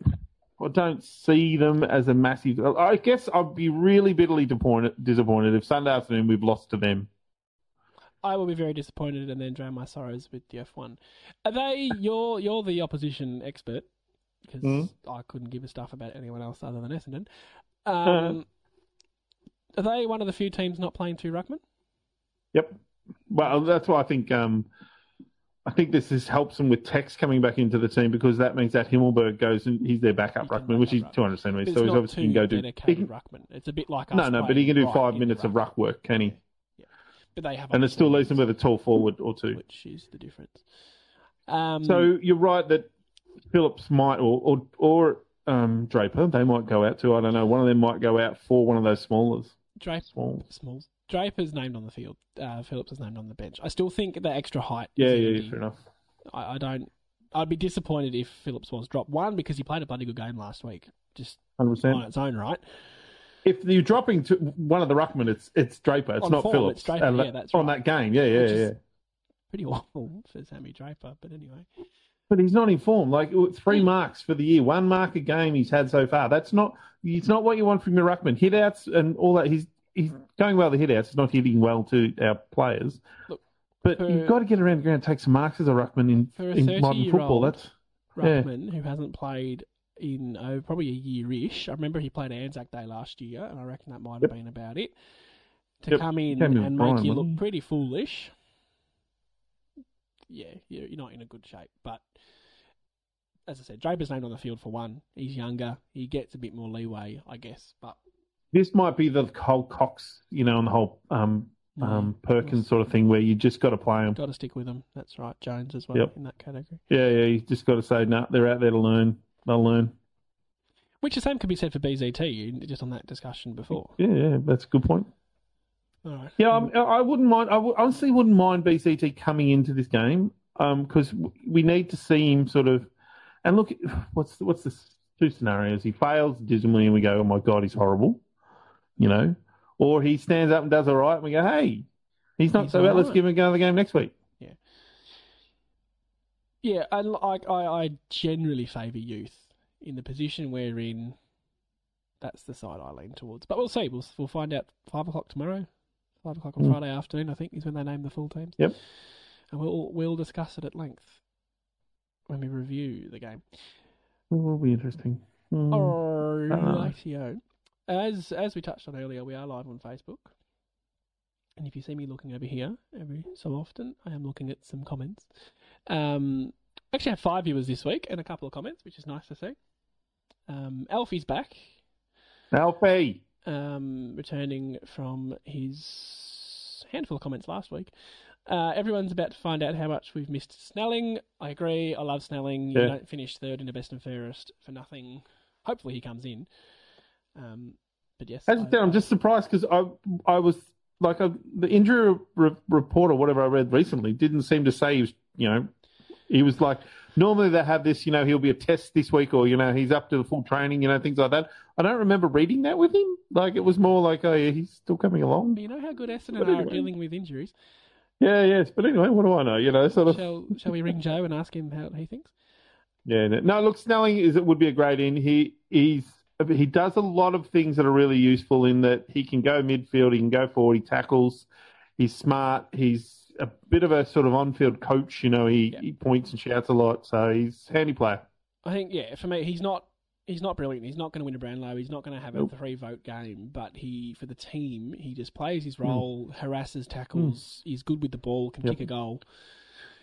[SPEAKER 2] I don't see them as a massive. I guess I'd be really bitterly disappointed disappointed if Sunday afternoon we've lost to them.
[SPEAKER 1] I will be very disappointed and then drown my sorrows with the F1. Are they? You're you're the opposition expert because
[SPEAKER 2] Mm.
[SPEAKER 1] I couldn't give a stuff about anyone else other than Essendon.
[SPEAKER 2] Uh.
[SPEAKER 1] Um, <laughs> are they one of the few teams not playing two ruckman?
[SPEAKER 2] Yep. Well, that's why I think um, I think this is helps them with Tex coming back into the team because that means that Himmelberg goes and he's their backup
[SPEAKER 1] He
[SPEAKER 2] ruckman, which is
[SPEAKER 1] backup
[SPEAKER 2] 200 centimeters. So he's obviously can go do. He can,
[SPEAKER 1] ruckman. It's a bit like us
[SPEAKER 2] no, no, but he can do five
[SPEAKER 1] right in
[SPEAKER 2] minutes of
[SPEAKER 1] ruck.
[SPEAKER 2] work, can he?
[SPEAKER 1] Yeah, But they have
[SPEAKER 2] And it still leaves him with a tall forward or two.
[SPEAKER 1] which is the difference. Um,
[SPEAKER 2] So you're right that Phillips might or or, or um, Draper they might go out too. I don't know. One of them might go out for one of those smallers.
[SPEAKER 1] Draper,
[SPEAKER 2] Small.
[SPEAKER 1] Smalls. Draper's named on the field. Uh, Phillips is named on the bench. I still think the extra height.
[SPEAKER 2] Yeah,
[SPEAKER 1] is
[SPEAKER 2] yeah, yeah, fair enough.
[SPEAKER 1] I, I don't. I'd be disappointed if Phillips was dropped. One because he played a bloody good game last week, just
[SPEAKER 2] Hundred
[SPEAKER 1] on its own right.
[SPEAKER 2] if you're dropping to one of the ruckmen, it's it's Draper. It's
[SPEAKER 1] On
[SPEAKER 2] not
[SPEAKER 1] form,
[SPEAKER 2] Phillips.
[SPEAKER 1] it's Draper,
[SPEAKER 2] And
[SPEAKER 1] yeah,
[SPEAKER 2] that-
[SPEAKER 1] that's
[SPEAKER 2] on
[SPEAKER 1] right.
[SPEAKER 2] that game. Yeah, yeah, yeah.
[SPEAKER 1] Pretty <laughs> awful for Sammy Draper, but anyway.
[SPEAKER 2] But he's not in form. Like three
[SPEAKER 1] Hmm.
[SPEAKER 2] marks for the year, one mark a game he's had so far. That's not. It's not what you want from your ruckman. Hit outs and all that. He's he's going well the hit outs. He's not hitting well to our players.
[SPEAKER 1] Look,
[SPEAKER 2] but
[SPEAKER 1] for-
[SPEAKER 2] you've got to get around the ground and take some marks as a ruckman in, in modern football.
[SPEAKER 1] 30-year-old
[SPEAKER 2] That's Yeah.
[SPEAKER 1] Ruckman who hasn't played in oh, probably a year-ish. I remember he played Anzac Day last year, and I reckon that might have
[SPEAKER 2] Yep.
[SPEAKER 1] been about it. To
[SPEAKER 2] Yep.
[SPEAKER 1] come in and make you look pretty foolish, yeah, you're, you're not in a good shape. But as I said, Draper's named on the field for one. He's younger. He gets a bit more leeway, I guess. But
[SPEAKER 2] this might be the whole Cox, you know, and the whole um, um, Perkins sort of thing where you just got to play them.
[SPEAKER 1] got to stick with them. That's right, Jones as well
[SPEAKER 2] Yep.
[SPEAKER 1] in that category.
[SPEAKER 2] Yeah, yeah. You just got to say, no, they're out there to learn. They'll learn.
[SPEAKER 1] Which the same could be said for BZT, just on that discussion before.
[SPEAKER 2] Yeah, yeah. That's a good point.
[SPEAKER 1] All right.
[SPEAKER 2] Yeah, I'm, I wouldn't mind. I w- honestly wouldn't mind BZT coming into this game because we need to see him sort of. And look, what's what's the two scenarios? He fails dismally, and we go, "Oh my god, he's horrible," you know, or he stands up and does all right, and we go, "Hey, he's not
[SPEAKER 1] He's
[SPEAKER 2] so bad. Let's give him another game next week."
[SPEAKER 1] Yeah, Yeah, and like I, I generally favour youth in the position we're in. That's the side I lean towards, but we'll see. We'll we'll find out five o'clock tomorrow. Five o'clock on
[SPEAKER 2] Mm.
[SPEAKER 1] Friday afternoon, I think, is when they name the full teams.
[SPEAKER 2] Yep.
[SPEAKER 1] and we'll we'll discuss it at length when we review the game.
[SPEAKER 2] It will be interesting. Mm.
[SPEAKER 1] Oh, rightio. As as we touched on earlier, we are live on Facebook. And if you see me looking over here every so often, I am looking at some comments. Um, actually, I have five viewers this week and a couple of comments, which is nice to see. Um, Alfie's back,
[SPEAKER 2] Alfie,
[SPEAKER 1] um, returning from his handful of comments last week. Uh, everyone's about to find out how much we've missed Snelling. I agree. I love Snelling. You
[SPEAKER 2] Yeah.
[SPEAKER 1] don't finish third in the best and fairest for nothing. Hopefully, he comes in. Um, but yes,
[SPEAKER 2] as I said, I'm just surprised because I I was like a, the injury re- report or whatever I read recently didn't seem to say he was you know he was like normally they have this you know he'll be a test this week or you know he's up to the full training you know things like that. I don't remember reading that with him. Like it was more like oh yeah he's still coming along.
[SPEAKER 1] You know how good Essendon
[SPEAKER 2] But
[SPEAKER 1] are
[SPEAKER 2] anyway.
[SPEAKER 1] at dealing with injuries.
[SPEAKER 2] Yeah yes, but anyway what do I know you know sort of
[SPEAKER 1] Shall Shall we ring Joe and ask him how he thinks?
[SPEAKER 2] Yeah, no, no, look, Snelling is it would be a great in. He he's he does a lot of things that are really useful in that he can go midfield, he can go forward, he tackles, he's smart, he's a bit of a sort of on-field coach. You know, he,
[SPEAKER 1] Yeah.
[SPEAKER 2] he points and shouts a lot, so he's a handy player.
[SPEAKER 1] I think yeah, for me, he's not he's not brilliant. He's not going to win a Brownlow. He's not going to have
[SPEAKER 2] Nope.
[SPEAKER 1] a three vote game. But he for the team, he just plays
[SPEAKER 2] Hmm.
[SPEAKER 1] his role, harasses, tackles. He's good with the ball, can
[SPEAKER 2] Yep.
[SPEAKER 1] kick a goal.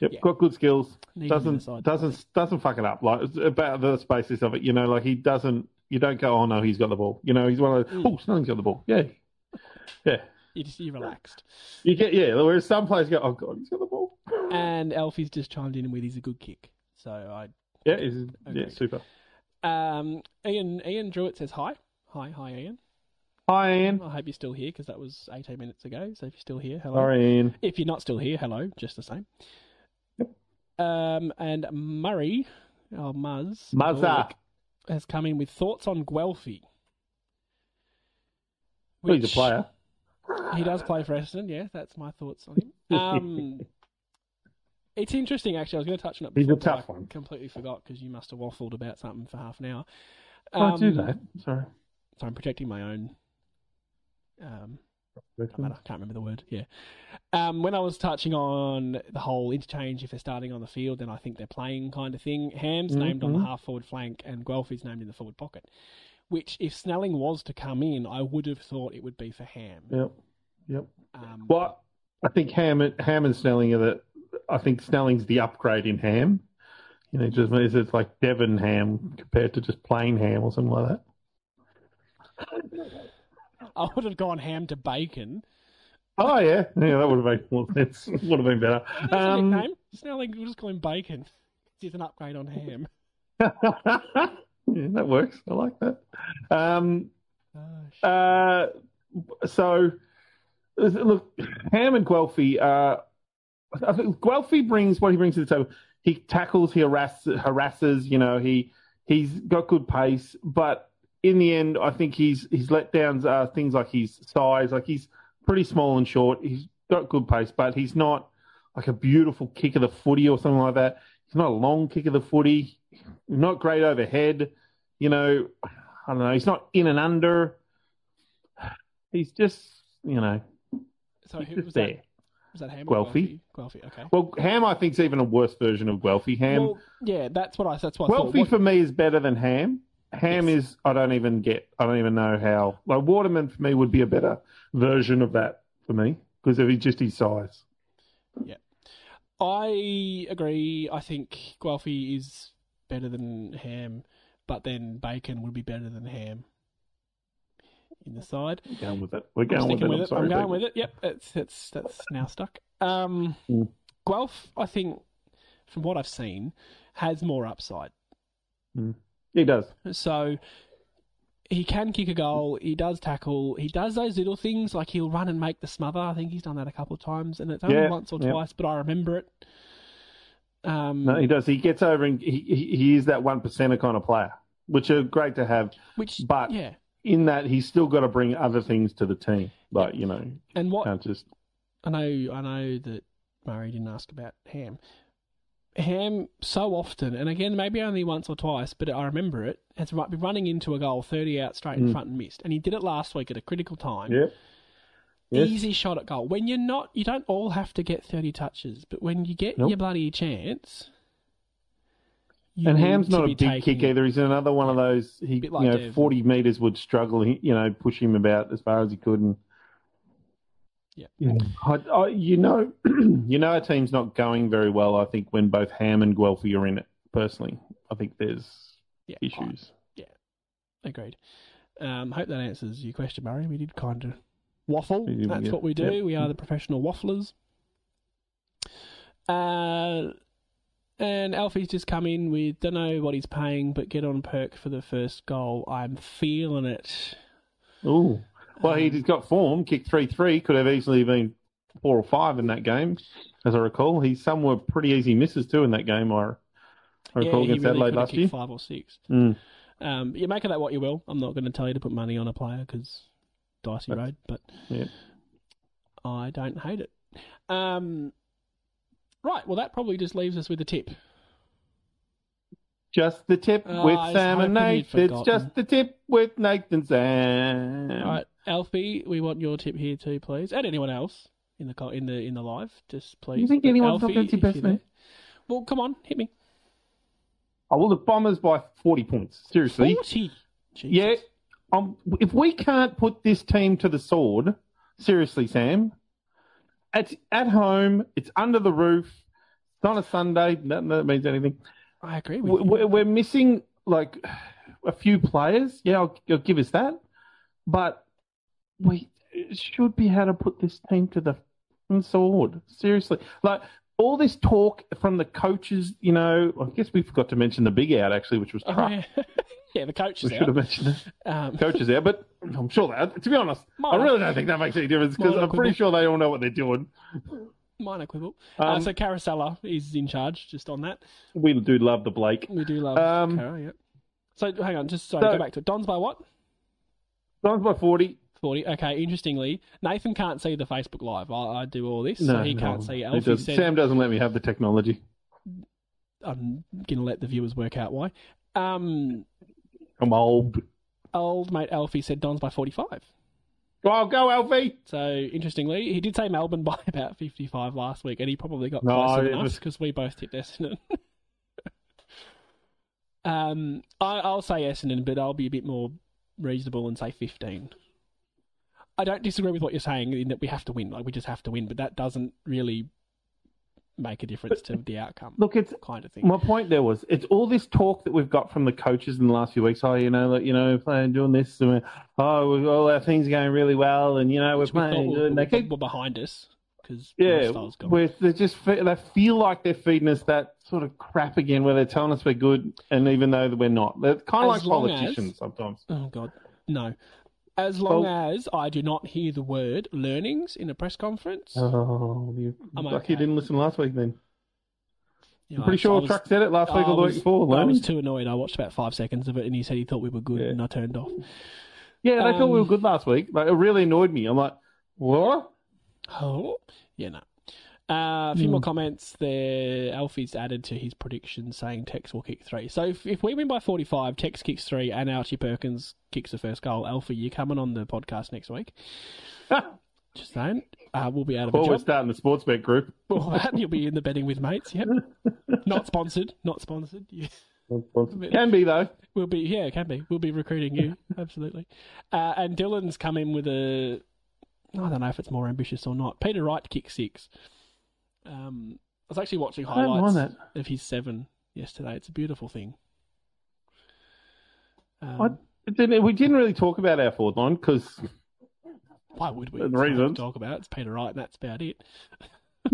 [SPEAKER 2] Yep,
[SPEAKER 1] Yeah.
[SPEAKER 2] got good skills.
[SPEAKER 1] Need him in the
[SPEAKER 2] Doesn't doesn't doesn't fuck it up. Like about the basis of it, you know, like he doesn't. You don't go, oh no, he's got the ball. You know, he's one of those.
[SPEAKER 1] Mm.
[SPEAKER 2] Oh, Snelling's got the ball. Yeah, yeah.
[SPEAKER 1] You just you're relaxed.
[SPEAKER 2] You get yeah. Whereas some players go, oh god, he's got the ball.
[SPEAKER 1] And Alfie's just chimed in with he's a good kick. So I
[SPEAKER 2] Yeah, he's, yeah, super.
[SPEAKER 1] um Ian Ian Druitt says hi. Hi, hi Ian.
[SPEAKER 2] Hi, Ian.
[SPEAKER 1] I hope you're still here because that was 18 minutes ago. So if you're still here, hello.
[SPEAKER 2] Sorry, Ian.
[SPEAKER 1] If you're not still here, hello, just the same.
[SPEAKER 2] Yep.
[SPEAKER 1] Um, and Murray, oh Muzz,
[SPEAKER 2] Muzza.
[SPEAKER 1] Has come in with thoughts on Guelfi.
[SPEAKER 2] Well, he's a player.
[SPEAKER 1] He does play for Essendon, yeah, that's my thoughts on him. <laughs> Um, it's interesting, actually. I was going to touch on it
[SPEAKER 2] He's a
[SPEAKER 1] before,
[SPEAKER 2] tough
[SPEAKER 1] I
[SPEAKER 2] one.
[SPEAKER 1] completely forgot because you must have waffled about something for half an hour.
[SPEAKER 2] I do
[SPEAKER 1] Um,
[SPEAKER 2] that. Sorry.
[SPEAKER 1] So I'm projecting my own um, Matter. Can't remember the word. Yeah. Um, when I was touching on the whole interchange, if they're starting on the field, then I think they're playing kind of thing. Ham's named on the
[SPEAKER 2] Mhm.
[SPEAKER 1] half forward flank, and Guelfi's named in the forward pocket. Which, if Snelling was to come in, I would have thought it would be for Ham.
[SPEAKER 2] Yep. Yep.
[SPEAKER 1] Um,
[SPEAKER 2] Well, I think Ham, and- Ham and Snelling are the. I think Snelling's the upgrade in Ham. You know, just is it's like Devon Ham compared to just plain Ham or something like that. <laughs>
[SPEAKER 1] I would have gone Ham to Bacon.
[SPEAKER 2] Oh yeah, yeah, that would have made more sense. would have been better.
[SPEAKER 1] That's a
[SPEAKER 2] Um,
[SPEAKER 1] nickname. Snelling, we'll just call him Bacon. He's an upgrade on Ham. <laughs>
[SPEAKER 2] yeah, that works. I like that. Um,
[SPEAKER 1] Oh.
[SPEAKER 2] Uh, so, look, Ham and Guelfi. Uh, I think Guelfi brings what he brings to the table. He tackles, he harass, harasses. You know, he he's got good pace, but in the end, I think he's his letdowns are things like his size. Like he's pretty small and short. He's got good pace, but he's not like a beautiful kick of the footy or something like that. He's not a long kick of the footy. Not great overhead. You know, I don't know. He's not in and under. He's just, you know,
[SPEAKER 1] So who
[SPEAKER 2] just
[SPEAKER 1] was
[SPEAKER 2] there.
[SPEAKER 1] that? Was that Ham?
[SPEAKER 2] Guelfi.
[SPEAKER 1] Guelfi. Okay.
[SPEAKER 2] Well, Ham, I think, is even a worse version of Guelfi. Ham,
[SPEAKER 1] well, yeah, that's what I. That's what.
[SPEAKER 2] Guelfi
[SPEAKER 1] What-
[SPEAKER 2] for me is better than Ham. Ham
[SPEAKER 1] Yes.
[SPEAKER 2] is I don't even get. I don't even know how. Like Waterman for me would be a better version of that for me because of his, just his size.
[SPEAKER 1] Yeah, I agree. I think Guelfi is better than Ham, but then Bacon would be better than Ham in the side.
[SPEAKER 2] We're going with it. We're going with it.
[SPEAKER 1] sticking with
[SPEAKER 2] I'm sorry,
[SPEAKER 1] I'm going
[SPEAKER 2] people.
[SPEAKER 1] with it. Yep, it's it's that's now stuck. Um,
[SPEAKER 2] Mm.
[SPEAKER 1] Guelph, I think, from what I've seen, has more upside.
[SPEAKER 2] He does.
[SPEAKER 1] So he can kick a goal. He does tackle. He does those little things like he'll run and make the smother. I think he's done that a couple of times, and it's only
[SPEAKER 2] Yeah,
[SPEAKER 1] once or
[SPEAKER 2] yeah.
[SPEAKER 1] twice, but I remember it. Um,
[SPEAKER 2] No, he does. He gets over and he, he, is that one percenter kind of player, which are great to have.
[SPEAKER 1] which,
[SPEAKER 2] but-
[SPEAKER 1] yeah,
[SPEAKER 2] In that, he's still got to bring other things to the team. Like you know,
[SPEAKER 1] and what
[SPEAKER 2] can't just
[SPEAKER 1] I know, I know that Murray didn't ask about Ham. Ham so often, and again maybe only once or twice, but I remember it has been running into a goal thirty out straight in
[SPEAKER 2] Mm.
[SPEAKER 1] front and missed, and he did it last week at a critical time.
[SPEAKER 2] yeah. Yes.
[SPEAKER 1] Easy shot at goal. When you're not, you don't all have to get thirty touches, but when you get
[SPEAKER 2] Nope.
[SPEAKER 1] your bloody chance, you
[SPEAKER 2] And Ham's not a big
[SPEAKER 1] taking
[SPEAKER 2] kick either. He's another one of those. He,
[SPEAKER 1] like
[SPEAKER 2] you know,
[SPEAKER 1] Dev.
[SPEAKER 2] forty meters would struggle. You know, push him about as far as he could. And
[SPEAKER 1] Yeah.
[SPEAKER 2] I, I, you know, <clears throat> you know, a team's not going very well. I think when both Ham and Guelfi are in it. Personally, I think there's issues. Yeah.
[SPEAKER 1] Agreed. Um, hope that answers your question, Murray. We did kind of waffle.
[SPEAKER 2] Did,
[SPEAKER 1] That's
[SPEAKER 2] yeah.
[SPEAKER 1] what we do.
[SPEAKER 2] Yep.
[SPEAKER 1] We are the professional wafflers. Uh, and Alfie's just come in with don't know what he's paying, but get on perk for the first goal. I'm feeling it.
[SPEAKER 2] Ooh. Well,
[SPEAKER 1] Um,
[SPEAKER 2] he's got form. Kicked three three. Could have easily been four or five in that game, as I recall. He's some were pretty easy misses too in that game. I, I
[SPEAKER 1] yeah,
[SPEAKER 2] recall
[SPEAKER 1] he
[SPEAKER 2] against
[SPEAKER 1] really
[SPEAKER 2] Adelaide last year.
[SPEAKER 1] five or six.
[SPEAKER 2] Mm.
[SPEAKER 1] Um, you make of that what you will. I'm not going to tell you to put money on a player because dicey
[SPEAKER 2] That's-
[SPEAKER 1] road, but
[SPEAKER 2] yeah.
[SPEAKER 1] I don't hate it. Um, right. Well, that probably just leaves us with a tip.
[SPEAKER 2] Just the tip
[SPEAKER 1] Oh,
[SPEAKER 2] with Sam and Nate. It's just the tip with Nathan Sam.
[SPEAKER 1] All right, Alfie, we want your tip here too, please, and anyone else in the in the in the live, just please.
[SPEAKER 2] You think anyone's not
[SPEAKER 1] Alfie,
[SPEAKER 2] going to tip
[SPEAKER 1] if
[SPEAKER 2] us,
[SPEAKER 1] you're
[SPEAKER 2] man?
[SPEAKER 1] Well, come on, hit me.
[SPEAKER 2] Oh, well, the Bombers by 40 points. Seriously.
[SPEAKER 1] Forty. Jesus.
[SPEAKER 2] Yeah. Um, if we can't put this team to the sword, seriously, Sam, it's at home, it's under the roof, it's on a Sunday, nothing that means anything.
[SPEAKER 1] I agree with
[SPEAKER 2] We-
[SPEAKER 1] you.
[SPEAKER 2] We're, we're missing like a few players. Yeah, I'll, I'll give us that. But we should be able to put this team to the sword. Seriously. Like, all this talk from the coaches, you know, I guess we forgot to mention the big out, actually, which was
[SPEAKER 1] Oh,
[SPEAKER 2] Truck.
[SPEAKER 1] yeah. <laughs> yeah, the coach
[SPEAKER 2] We
[SPEAKER 1] is
[SPEAKER 2] should have mentioned it.
[SPEAKER 1] Um,
[SPEAKER 2] Coaches there, but I'm sure that, to be honest, <laughs> I really don't think that makes any difference because I'm pretty sure they all know what they're doing.
[SPEAKER 1] minor quibble. uh,
[SPEAKER 2] Um,
[SPEAKER 1] so Caracella is in charge. Just on that,
[SPEAKER 2] We do love the Blake.
[SPEAKER 1] we do love
[SPEAKER 2] Um,
[SPEAKER 1] Cara. Yeah. So hang on, just sorry,
[SPEAKER 2] so-
[SPEAKER 1] go back to it. Don's by what?
[SPEAKER 2] Don's by 40.
[SPEAKER 1] Okay. Interestingly, Nathan can't see the Facebook Live. I, I do all this, so he can't see. Alfie
[SPEAKER 2] does-
[SPEAKER 1] said,
[SPEAKER 2] Sam doesn't let me have the technology.
[SPEAKER 1] I'm gonna let the viewers work out why. Um,
[SPEAKER 2] I'm old.
[SPEAKER 1] old mate Alfie said Don's by 45.
[SPEAKER 2] Oh, go, Alfie.
[SPEAKER 1] So interestingly, he did say Melbourne <laughs> by about 55 last week, and he probably got
[SPEAKER 2] No,
[SPEAKER 1] closer than us
[SPEAKER 2] was-
[SPEAKER 1] because we both tipped Essendon. <laughs> um, I, I'll say Essendon, but I'll be a bit more reasonable and say 15. I don't disagree with what you're saying in that we have to win, like we just have to win, but that doesn't really make a difference to the outcome,
[SPEAKER 2] Look, it's
[SPEAKER 1] kind of thing.
[SPEAKER 2] my point. There was it's all this talk that we've got from the coaches in the last few weeks. Oh, you know, like, you know, playing doing this. And, oh, we- all our things are going really well, and you know, we're
[SPEAKER 1] Which we
[SPEAKER 2] playing
[SPEAKER 1] were,
[SPEAKER 2] good. And they keep
[SPEAKER 1] behind us because
[SPEAKER 2] Yeah, where they just they feel like they're feeding us that sort of crap again, where they're telling us we're good, and even though we're not, they're kind of
[SPEAKER 1] As
[SPEAKER 2] like politicians
[SPEAKER 1] as-
[SPEAKER 2] sometimes.
[SPEAKER 1] Oh God, no. As long
[SPEAKER 2] Well-
[SPEAKER 1] as I do not hear the word learnings in a press conference,
[SPEAKER 2] Oh, you
[SPEAKER 1] I'm
[SPEAKER 2] lucky you
[SPEAKER 1] okay.
[SPEAKER 2] didn't listen last week then.
[SPEAKER 1] You
[SPEAKER 2] I'm pretty
[SPEAKER 1] I-
[SPEAKER 2] sure
[SPEAKER 1] I was-
[SPEAKER 2] Truck said it last week
[SPEAKER 1] I
[SPEAKER 2] or the
[SPEAKER 1] was-
[SPEAKER 2] week before.
[SPEAKER 1] I was too annoyed. I watched about five seconds of it, and he said he thought we were good,
[SPEAKER 2] Yeah.
[SPEAKER 1] and I turned off.
[SPEAKER 2] Yeah, they thought we were
[SPEAKER 1] Um,
[SPEAKER 2] good last week. Like it really annoyed me. I'm like, what?
[SPEAKER 1] Oh, yeah, no. Uh, a few
[SPEAKER 2] Hmm.
[SPEAKER 1] more comments there. Alfie's added to his prediction saying Tex will kick three. So if, if we win by 45, Tex kicks three, and Archie Perkins kicks the first goal. Alfie, you coming on the podcast next week? <laughs> Just saying. Uh, we'll be out of a
[SPEAKER 2] Well, we're
[SPEAKER 1] job.
[SPEAKER 2] starting the sports bet group. <laughs>
[SPEAKER 1] Well, you'll be in the betting with mates. Yep. <laughs> not sponsored. Not sponsored. Yeah.
[SPEAKER 2] Can be though.
[SPEAKER 1] We'll be yeah, can be. We'll be recruiting you absolutely. Uh, and Dylan's come in with a. I don't know if it's more ambitious or not. Peter Wright to kick six. Um, I was actually watching highlights of his seven yesterday. It's a beautiful thing. Um,
[SPEAKER 2] then we didn't really talk about our forward line because
[SPEAKER 1] why would we?
[SPEAKER 2] the
[SPEAKER 1] It's nothing to
[SPEAKER 2] reasons.
[SPEAKER 1] talk about it. it's Peter Wright, and that's about it. <laughs>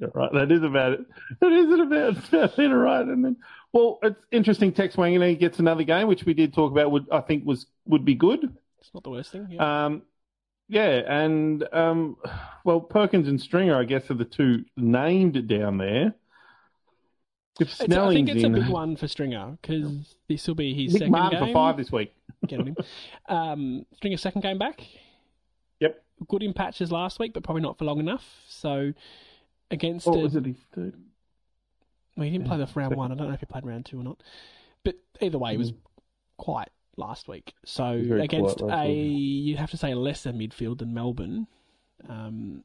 [SPEAKER 2] Yeah, right. That is about it. That isn't about, it's about Peter Wright. And then, well, it's interesting. Tex Wanganeen gets another game, which we did talk about. Would I think was would be good.
[SPEAKER 1] It's not the worst thing. Yeah.
[SPEAKER 2] Um, yeah, and um, well, Perkins and Stringer, I guess, are the two named down there. If
[SPEAKER 1] It's- I
[SPEAKER 2] Snelling's
[SPEAKER 1] think it's
[SPEAKER 2] in,
[SPEAKER 1] a big one for Stringer because this will be his
[SPEAKER 2] Nick
[SPEAKER 1] second
[SPEAKER 2] Martin
[SPEAKER 1] game.
[SPEAKER 2] for five this week.
[SPEAKER 1] Get him. <laughs> Um, Stringer's second game back.
[SPEAKER 2] Yep.
[SPEAKER 1] Good in patches last week, but probably not for long enough. So against
[SPEAKER 2] What
[SPEAKER 1] a,
[SPEAKER 2] was it? His third?
[SPEAKER 1] well, he didn't play the round
[SPEAKER 2] Second.
[SPEAKER 1] one. I don't know if he played round two or not. But either way, he was quiet last week. So against a
[SPEAKER 2] week.
[SPEAKER 1] you'd have to say a lesser midfield than Melbourne. Um,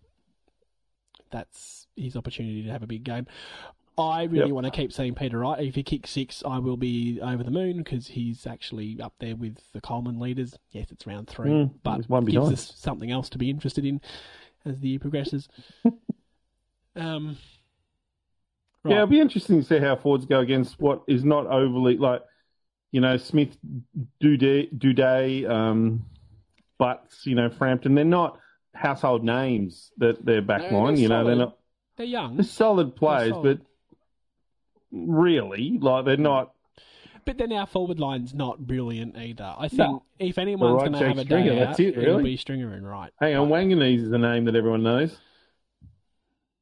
[SPEAKER 1] that's his opportunity to have a big game. I really
[SPEAKER 2] Yep.
[SPEAKER 1] want to keep seeing Peter Wright. If he kicks six, I will be over the moon because he's actually up there with the Coleman leaders. Yes, it's round three,
[SPEAKER 2] Mm,
[SPEAKER 1] but
[SPEAKER 2] one
[SPEAKER 1] gives us something else to be interested in as the year progresses. <laughs> um,
[SPEAKER 2] Yeah, it'll be interesting to see how forwards go against what is not overly like, you know, Smith, Doedee, Doedee, um, Butts, you know, Frampton. They're not household names that they're back
[SPEAKER 1] No,
[SPEAKER 2] line.
[SPEAKER 1] they're
[SPEAKER 2] You know, they're
[SPEAKER 1] solid.
[SPEAKER 2] not
[SPEAKER 1] they're young,
[SPEAKER 2] they're solid players,
[SPEAKER 1] solid.
[SPEAKER 2] but really, like they're not.
[SPEAKER 1] but then our forward line's not brilliant either. I think
[SPEAKER 2] No.
[SPEAKER 1] if anyone's
[SPEAKER 2] Right,
[SPEAKER 1] going to have a
[SPEAKER 2] Stringer,
[SPEAKER 1] day
[SPEAKER 2] that's
[SPEAKER 1] out,
[SPEAKER 2] it,
[SPEAKER 1] it'll
[SPEAKER 2] really.
[SPEAKER 1] be Stringer and Wright.
[SPEAKER 2] Hang on, Wanganeen is the name that everyone knows.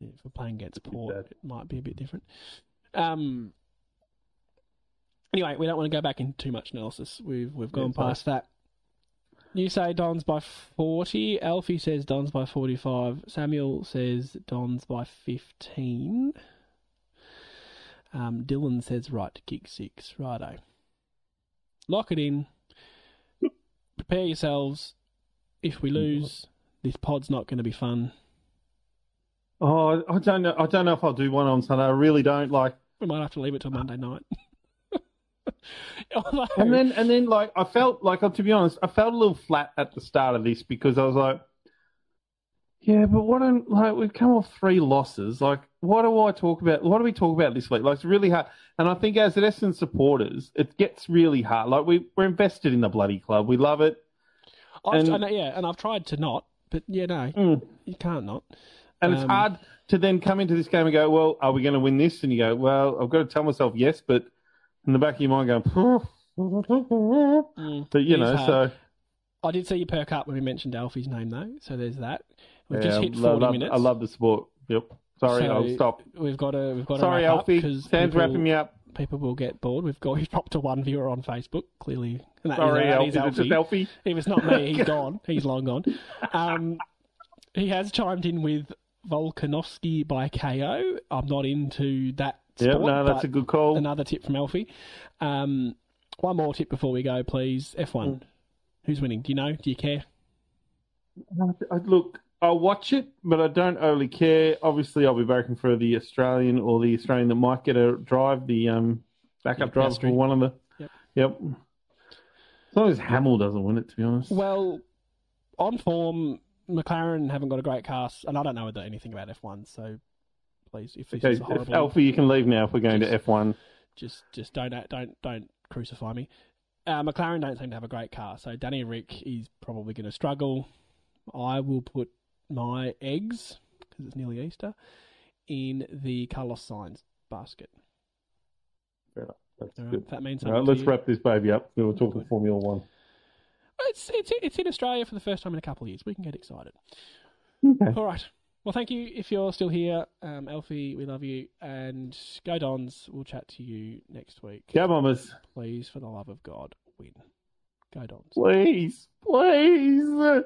[SPEAKER 1] If we're playing against Port, it might be a bit different. Um. Anyway, we don't want to go back into too much analysis. We've we've gone
[SPEAKER 2] Yeah,
[SPEAKER 1] past that. You say Dons by forty. Alfie says Dons by forty-five. Samuel says Dons by fifteen. Um, Dylan says right to kick six. Righto. Lock it in. Prepare yourselves. If we lose, this pod's not going to be fun.
[SPEAKER 2] Oh, I don't know. I don't know if I'll do one on Sunday. I really don't like.
[SPEAKER 1] We might have to leave it till Monday night. <laughs> Although,
[SPEAKER 2] And then, and then, like, I felt like, to be honest, I felt a little flat at the start of this because I was like, yeah, but what? am like, we've come off three losses. Like, what do I talk about? What do we talk about this week? Like, it's really hard. And I think as Essendon supporters, it gets really hard. Like, we we're invested in the bloody club. We love it.
[SPEAKER 1] I've,
[SPEAKER 2] and-
[SPEAKER 1] yeah, and I've tried to not, but yeah, no,
[SPEAKER 2] Mm.
[SPEAKER 1] you can't not.
[SPEAKER 2] And it's
[SPEAKER 1] Um,
[SPEAKER 2] hard to then come into this game and go, well, are we going to win this? And you go, well, I've got to tell myself yes, but in the back of your mind going,
[SPEAKER 1] Mm,
[SPEAKER 2] but you know,
[SPEAKER 1] hard.
[SPEAKER 2] so
[SPEAKER 1] I did see you perk up when we mentioned Alfie's name though, so there's that. We've
[SPEAKER 2] yeah,
[SPEAKER 1] just hit
[SPEAKER 2] I love,
[SPEAKER 1] minutes.
[SPEAKER 2] I love the sport. Yep. Sorry,
[SPEAKER 1] So,
[SPEAKER 2] I'll stop.
[SPEAKER 1] We've got to, we've got to
[SPEAKER 2] Sorry, Alfie. Sam's
[SPEAKER 1] people,
[SPEAKER 2] wrapping me up.
[SPEAKER 1] people will get bored. We've got <laughs> we've dropped to one viewer on Facebook clearly. Is-
[SPEAKER 2] Sorry,
[SPEAKER 1] that
[SPEAKER 2] Alfie.
[SPEAKER 1] is
[SPEAKER 2] Is it just Alfie?
[SPEAKER 1] If it's not me, <laughs> he's gone. He's long gone. Um, he has chimed in with Volkanovski by KO. I'm not into that
[SPEAKER 2] Yep,
[SPEAKER 1] sport.
[SPEAKER 2] no, that's a good call.
[SPEAKER 1] Another tip from Alfie. Um, one more tip before we go, please. F1.
[SPEAKER 2] Mm.
[SPEAKER 1] Who's winning? Do you know? Do you care?
[SPEAKER 2] Look, I'll watch it, but I don't overly care. Obviously, I'll be voting for the Australian or the Australian that might get a drive, the um, backup
[SPEAKER 1] Yeah,
[SPEAKER 2] driver for one of the.
[SPEAKER 1] Yep.
[SPEAKER 2] Yep. As long as Hamill doesn't win it, to be honest.
[SPEAKER 1] Well, on form, McLaren haven't got a great cast, and I don't know anything about F1, so please, if this
[SPEAKER 2] okay,
[SPEAKER 1] is horrible,
[SPEAKER 2] Alfie, you can leave now if we're going
[SPEAKER 1] Just-
[SPEAKER 2] to F1.
[SPEAKER 1] just just don't don't don't crucify me. Uh, McLaren don't seem to have a great car, so Danny Ric is probably going to struggle. I will put my eggs because it's nearly Easter in the Carlos Sainz basket.
[SPEAKER 2] Fair enough. That's
[SPEAKER 1] All right,
[SPEAKER 2] good.
[SPEAKER 1] that means
[SPEAKER 2] All right, let's wrap this baby up. We're talking
[SPEAKER 1] Good.
[SPEAKER 2] Formula One.
[SPEAKER 1] It's it's it's in Australia for the first time in a couple of years. We can get excited.
[SPEAKER 2] Okay.
[SPEAKER 1] All right. Well, thank you if you're still here. Um, Alfie, we love you. And go Dons. We'll chat to you next week.
[SPEAKER 2] Go Bombers.
[SPEAKER 1] Please, for the love of God, win. Go Dons.
[SPEAKER 2] Please. Please.